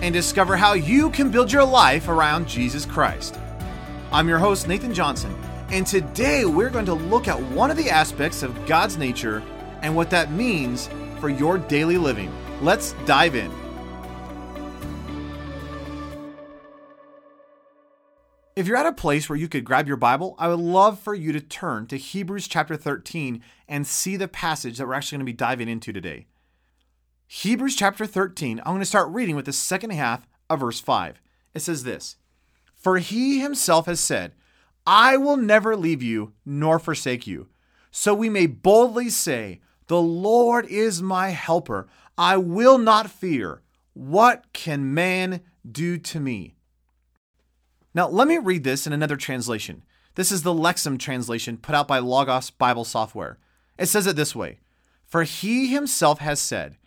and discover how you can build your life around Jesus Christ. I'm your host, Nathan Johnson, and today we're going to look at one of the aspects of God's nature and what that means for your daily living. Let's dive in. If you're at a place where you could grab your Bible, I would love for you to turn to Hebrews chapter 13 and see the passage that we're actually going to be diving into today. Hebrews chapter 13, I'm going to start reading with the second half of verse 5. It says this For he himself has said, I will never leave you nor forsake you. So we may boldly say, The Lord is my helper. I will not fear. What can man do to me? Now, let me read this in another translation. This is the Lexham translation put out by Logos Bible Software. It says it this way For he himself has said,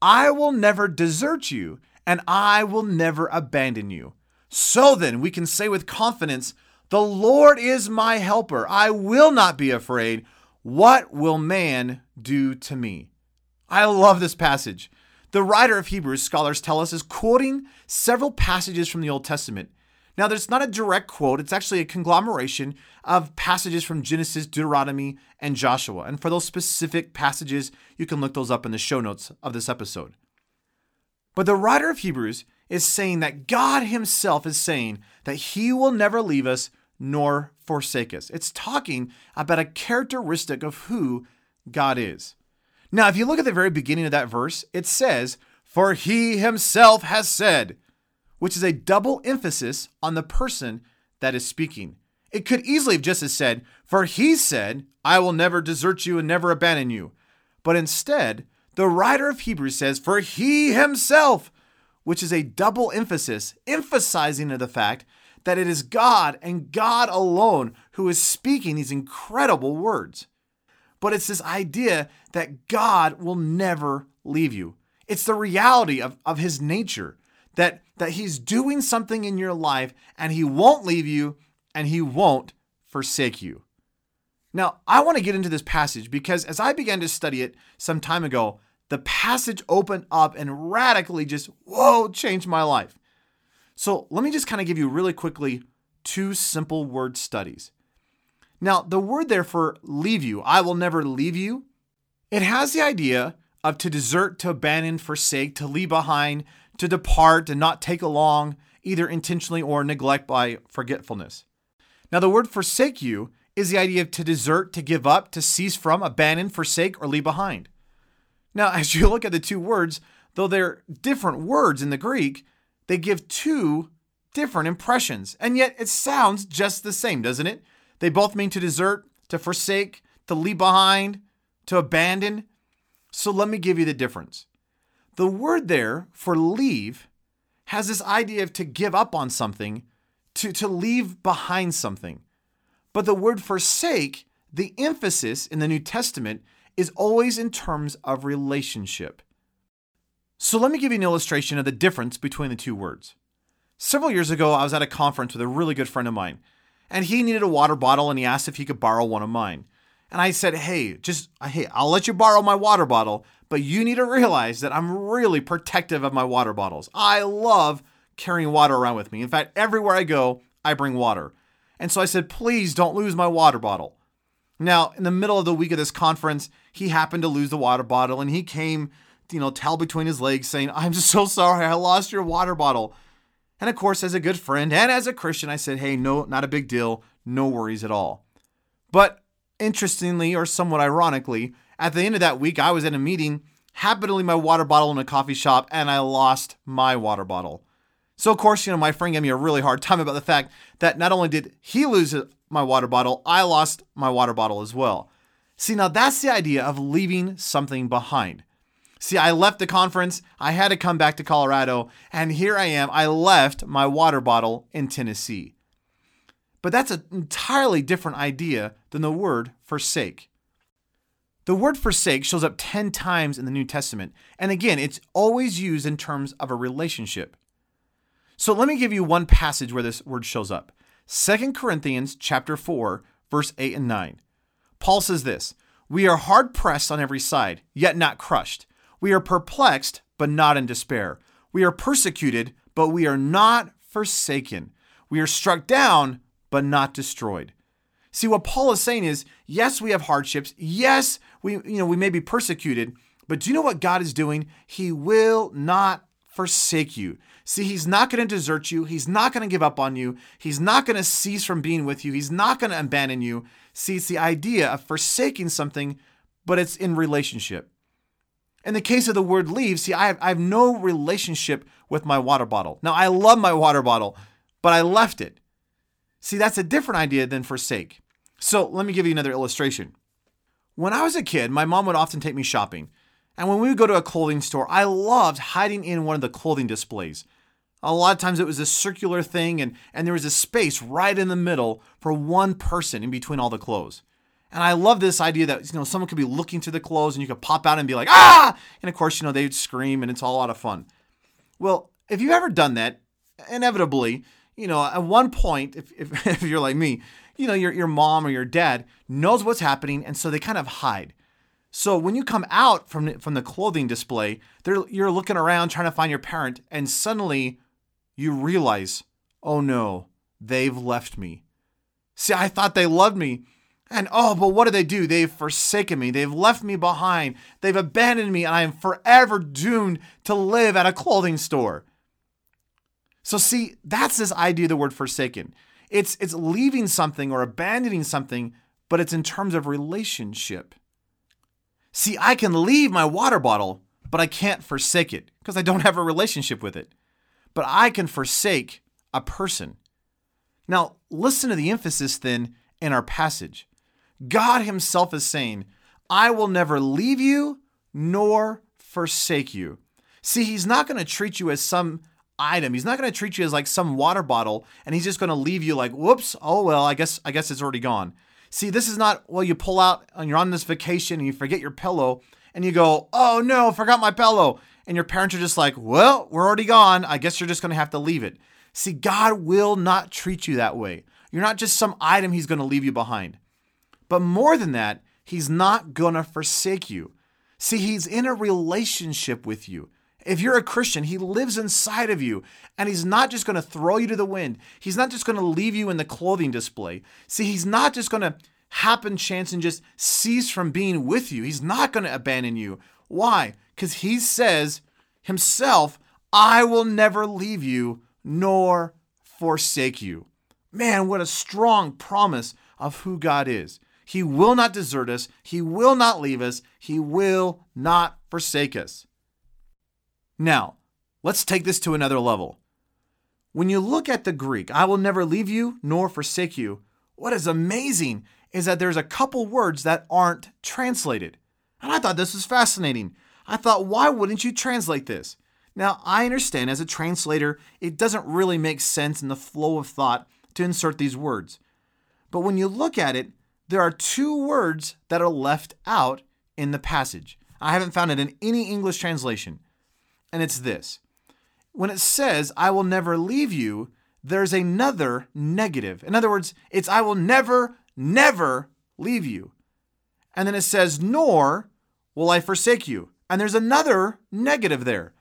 I will never desert you, and I will never abandon you. So then, we can say with confidence, The Lord is my helper. I will not be afraid. What will man do to me? I love this passage. The writer of Hebrews, scholars tell us, is quoting several passages from the Old Testament. Now, there's not a direct quote, it's actually a conglomeration of passages from Genesis, Deuteronomy, and Joshua. And for those specific passages, you can look those up in the show notes of this episode. But the writer of Hebrews is saying that God Himself is saying that He will never leave us nor forsake us. It's talking about a characteristic of who God is. Now, if you look at the very beginning of that verse, it says, For He Himself has said, which is a double emphasis on the person that is speaking. It could easily have just as said, For he said, I will never desert you and never abandon you. But instead, the writer of Hebrews says, For he himself, which is a double emphasis, emphasizing the fact that it is God and God alone who is speaking these incredible words. But it's this idea that God will never leave you. It's the reality of, of his nature that that he's doing something in your life and he won't leave you and he won't forsake you. Now, I want to get into this passage because as I began to study it some time ago, the passage opened up and radically just, whoa, changed my life. So let me just kind of give you really quickly two simple word studies. Now, the word there for leave you, I will never leave you, it has the idea of to desert, to abandon, forsake, to leave behind, to depart and not take along, either intentionally or neglect by forgetfulness. Now, the word forsake you is the idea of to desert, to give up, to cease from, abandon, forsake, or leave behind. Now, as you look at the two words, though they're different words in the Greek, they give two different impressions. And yet it sounds just the same, doesn't it? They both mean to desert, to forsake, to leave behind, to abandon. So let me give you the difference. The word there for leave has this idea of to give up on something, to, to leave behind something. But the word forsake, the emphasis in the New Testament is always in terms of relationship. So let me give you an illustration of the difference between the two words. Several years ago, I was at a conference with a really good friend of mine, and he needed a water bottle and he asked if he could borrow one of mine. And I said, hey, just, hey, I'll let you borrow my water bottle, but you need to realize that I'm really protective of my water bottles. I love carrying water around with me. In fact, everywhere I go, I bring water. And so I said, please don't lose my water bottle. Now, in the middle of the week of this conference, he happened to lose the water bottle and he came, you know, tail between his legs saying, I'm so sorry, I lost your water bottle. And of course, as a good friend and as a Christian, I said, hey, no, not a big deal, no worries at all. But interestingly, or somewhat ironically, at the end of that week, I was in a meeting, happened to leave my water bottle in a coffee shop, and I lost my water bottle. So, of course, you know, my friend gave me a really hard time about the fact that not only did he lose my water bottle, I lost my water bottle as well. See, now that's the idea of leaving something behind. See, I left the conference, I had to come back to Colorado, and here I am. I left my water bottle in Tennessee. But that's an entirely different idea than the word forsake. The word forsake shows up 10 times in the New Testament, and again, it's always used in terms of a relationship. So let me give you one passage where this word shows up. 2 Corinthians chapter 4, verse 8 and 9. Paul says this, "We are hard pressed on every side, yet not crushed. We are perplexed, but not in despair. We are persecuted, but we are not forsaken. We are struck down, but not destroyed." See what Paul is saying is, yes, we have hardships. Yes, we you know, we may be persecuted, but do you know what God is doing? He will not forsake you. See, he's not going to desert you. He's not going to give up on you. He's not going to cease from being with you. He's not going to abandon you. See, it's the idea of forsaking something, but it's in relationship. In the case of the word leave, see, I have, I have no relationship with my water bottle. Now, I love my water bottle, but I left it. See, that's a different idea than forsake. So let me give you another illustration. When I was a kid, my mom would often take me shopping. And when we would go to a clothing store, I loved hiding in one of the clothing displays. A lot of times it was a circular thing, and, and there was a space right in the middle for one person in between all the clothes. And I love this idea that you know someone could be looking through the clothes and you could pop out and be like, ah! And of course, you know, they'd scream and it's all a lot of fun. Well, if you've ever done that, inevitably, you know, at one point, if, if, if you're like me, you know, your, your mom or your dad knows what's happening, and so they kind of hide. So when you come out from from the clothing display, you're looking around trying to find your parent, and suddenly you realize, oh no, they've left me. See, I thought they loved me. And oh, but what do they do? They've forsaken me. They've left me behind. They've abandoned me, and I am forever doomed to live at a clothing store. So, see, that's this idea of the word forsaken. It's, it's leaving something or abandoning something, but it's in terms of relationship. See, I can leave my water bottle, but I can't forsake it because I don't have a relationship with it. But I can forsake a person. Now, listen to the emphasis then in our passage. God Himself is saying, I will never leave you nor forsake you. See, He's not going to treat you as some item. He's not going to treat you as like some water bottle and he's just going to leave you like, "Whoops, oh well, I guess I guess it's already gone." See, this is not, well, you pull out and you're on this vacation and you forget your pillow and you go, oh no, forgot my pillow. And your parents are just like, well, we're already gone. I guess you're just going to have to leave it. See, God will not treat you that way. You're not just some item He's going to leave you behind. But more than that, He's not going to forsake you. See, He's in a relationship with you. If you're a Christian, He lives inside of you, and He's not just going to throw you to the wind. He's not just going to leave you in the clothing display. See, He's not just going to happen chance and just cease from being with you. He's not going to abandon you. Why? Because He says Himself, I will never leave you nor forsake you. Man, what a strong promise of who God is. He will not desert us. He will not leave us. He will not forsake us. Now, let's take this to another level. When you look at the Greek, I will never leave you nor forsake you, what is amazing is that there's a couple words that aren't translated. And I thought this was fascinating. I thought, why wouldn't you translate this? Now, I understand as a translator, it doesn't really make sense in the flow of thought to insert these words. But when you look at it, there are two words that are left out in the passage. I haven't found it in any English translation and it's this. When it says, I will never leave you, there's another negative. In other words, it's, I will never, never leave you. And then it says, Nor will I forsake you. And there's another negative there.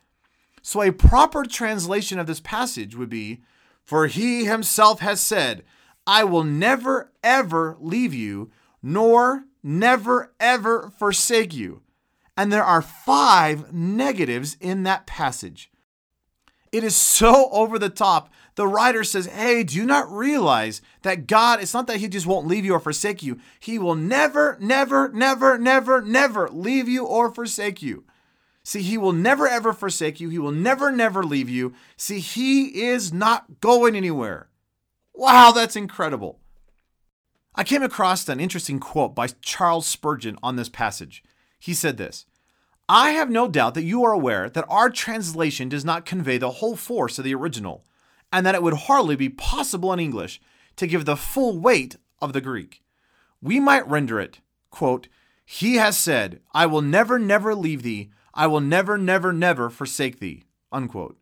So a proper translation of this passage would be, For he himself has said, I will never ever leave you, nor never ever forsake you. And there are five negatives in that passage. It is so over the top. The writer says, Hey, do you not realize that God, it's not that He just won't leave you or forsake you. He will never, never, never, never, never leave you or forsake you. See, He will never, ever forsake you. He will never, never leave you. See, He is not going anywhere. Wow, that's incredible. I came across an interesting quote by Charles Spurgeon on this passage. He said this I have no doubt that you are aware that our translation does not convey the whole force of the original, and that it would hardly be possible in English to give the full weight of the Greek. We might render it, quote, He has said, I will never, never leave thee, I will never, never, never forsake thee, unquote.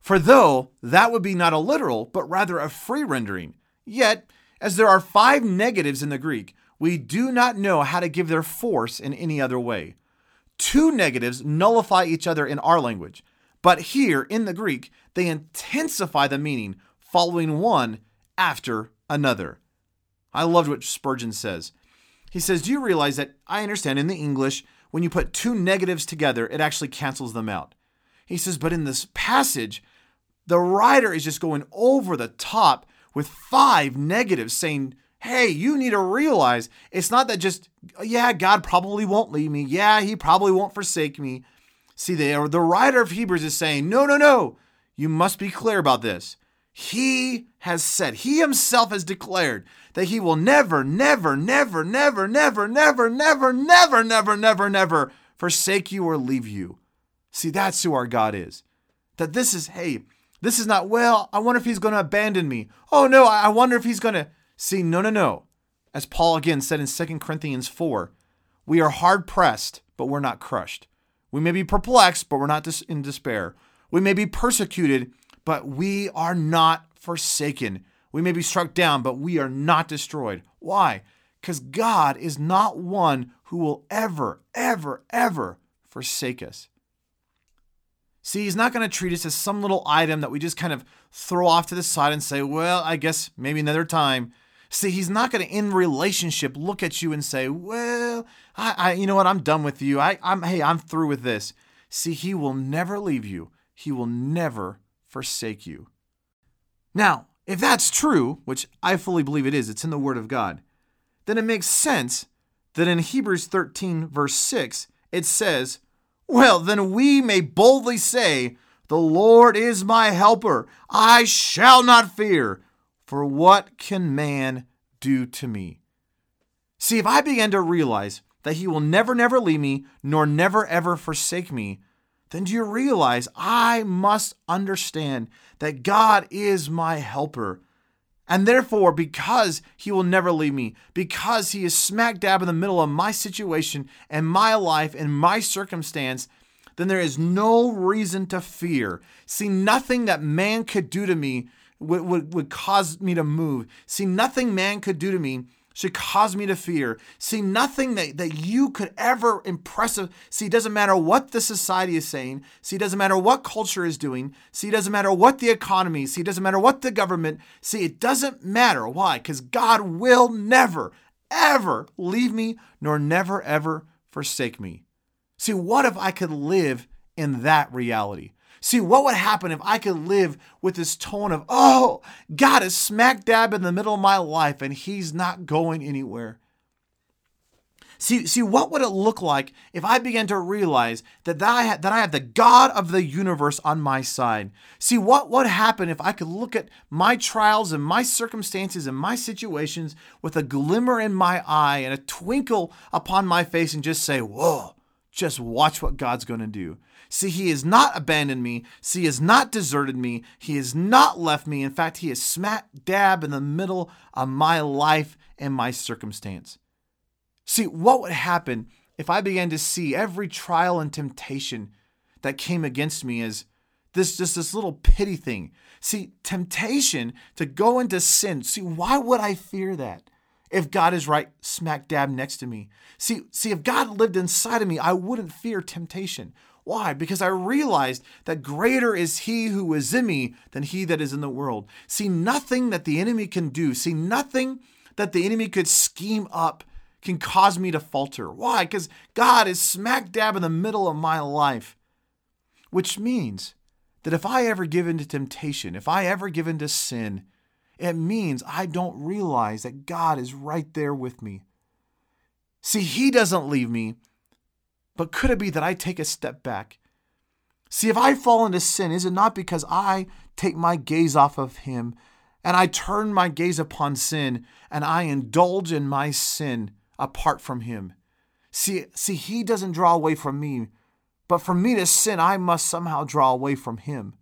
For though that would be not a literal, but rather a free rendering, yet, as there are five negatives in the Greek, we do not know how to give their force in any other way. Two negatives nullify each other in our language, but here in the Greek, they intensify the meaning, following one after another. I loved what Spurgeon says. He says, Do you realize that I understand in the English, when you put two negatives together, it actually cancels them out? He says, But in this passage, the writer is just going over the top with five negatives saying, hey, you need to realize it's not that just, yeah, God probably won't leave me. Yeah, he probably won't forsake me. See, the, the writer of Hebrews is saying, no, no, no, you must be clear about this. He has said, he himself has declared that he will never, never, never, never, never, never, never, never, never, never, never forsake you or leave you. See, that's who our God is. That this is, hey, this is not, well, I wonder if he's going to abandon me. Oh no, I wonder if he's going to See, no, no, no. As Paul again said in 2 Corinthians 4, we are hard pressed, but we're not crushed. We may be perplexed, but we're not in despair. We may be persecuted, but we are not forsaken. We may be struck down, but we are not destroyed. Why? Because God is not one who will ever, ever, ever forsake us. See, He's not going to treat us as some little item that we just kind of throw off to the side and say, well, I guess maybe another time. See, he's not going to, in relationship, look at you and say, "Well, I, I, you know what? I'm done with you. I, I'm, hey, I'm through with this." See, he will never leave you. He will never forsake you. Now, if that's true, which I fully believe it is, it's in the Word of God, then it makes sense that in Hebrews 13, verse 6, it says, Well, then we may boldly say, The Lord is my helper. I shall not fear. For what can man do to me? See, if I begin to realize that he will never, never leave me, nor never, ever forsake me, then do you realize I must understand that God is my helper? And therefore, because he will never leave me, because he is smack dab in the middle of my situation and my life and my circumstance, then there is no reason to fear. See, nothing that man could do to me would, would, would cause me to move. See, nothing man could do to me should cause me to fear. See, nothing that, that you could ever impress. See, it doesn't matter what the society is saying. See, it doesn't matter what culture is doing. See, it doesn't matter what the economy. See, it doesn't matter what the government. See, it doesn't matter. Why? Because God will never, ever leave me, nor never, ever forsake me. See, what if I could live in that reality? See, what would happen if I could live with this tone of, oh, God is smack dab in the middle of my life and He's not going anywhere? See, see, what would it look like if I began to realize that, that, I, had, that I have the God of the universe on my side? See, what would happen if I could look at my trials and my circumstances and my situations with a glimmer in my eye and a twinkle upon my face and just say, whoa, just watch what God's going to do. See, he has not abandoned me. See, he has not deserted me. He has not left me. In fact, he is smack dab in the middle of my life and my circumstance. See, what would happen if I began to see every trial and temptation that came against me as this just this little pity thing? See, temptation to go into sin. See, why would I fear that? if God is right smack dab next to me. See, see, if God lived inside of me, I wouldn't fear temptation. Why? Because I realized that greater is he who is in me than he that is in the world. See, nothing that the enemy can do, see, nothing that the enemy could scheme up can cause me to falter. Why? Because God is smack dab in the middle of my life. Which means that if I ever give in to temptation, if I ever give in to sin, it means I don't realize that God is right there with me. See, He doesn't leave me, but could it be that I take a step back? See, if I fall into sin, is it not because I take my gaze off of Him and I turn my gaze upon sin and I indulge in my sin apart from Him? See, see, He doesn't draw away from me, but for me to sin, I must somehow draw away from Him.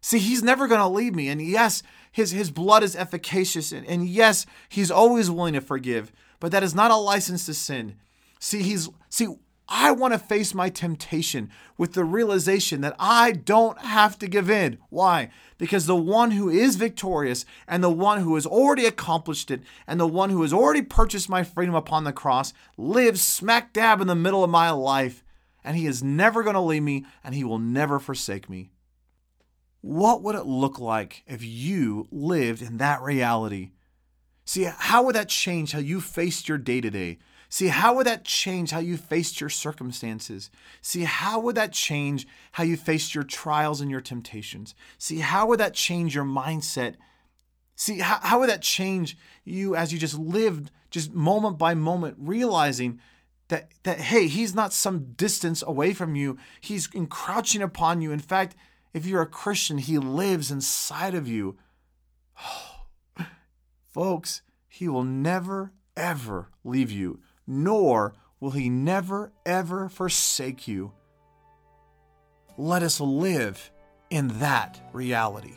See, He's never going to leave me. And yes, His, his blood is efficacious. And, and yes, He's always willing to forgive, but that is not a license to sin. See, He's, see, I want to face my temptation with the realization that I don't have to give in. Why? Because the one who is victorious and the one who has already accomplished it and the one who has already purchased my freedom upon the cross lives smack dab in the middle of my life. And he is never going to leave me and he will never forsake me. What would it look like if you lived in that reality? See, how would that change how you faced your day to day? See, how would that change how you faced your circumstances? See, how would that change how you faced your trials and your temptations? See, how would that change your mindset? See, how, how would that change you as you just lived just moment by moment, realizing that, that, hey, he's not some distance away from you. He's encroaching upon you. In fact, if you're a Christian, he lives inside of you. Folks, he will never, ever leave you nor will he never, ever forsake you. Let us live in that reality.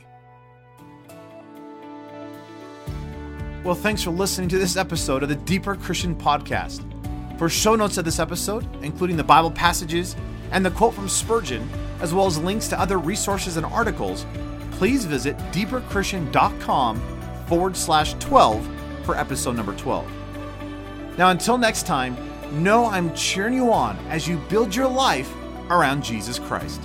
Well, thanks for listening to this episode of the Deeper Christian Podcast. For show notes of this episode, including the Bible passages and the quote from Spurgeon, as well as links to other resources and articles, please visit deeperchristian.com forward slash 12 for episode number 12. Now, until next time, know I'm cheering you on as you build your life around Jesus Christ.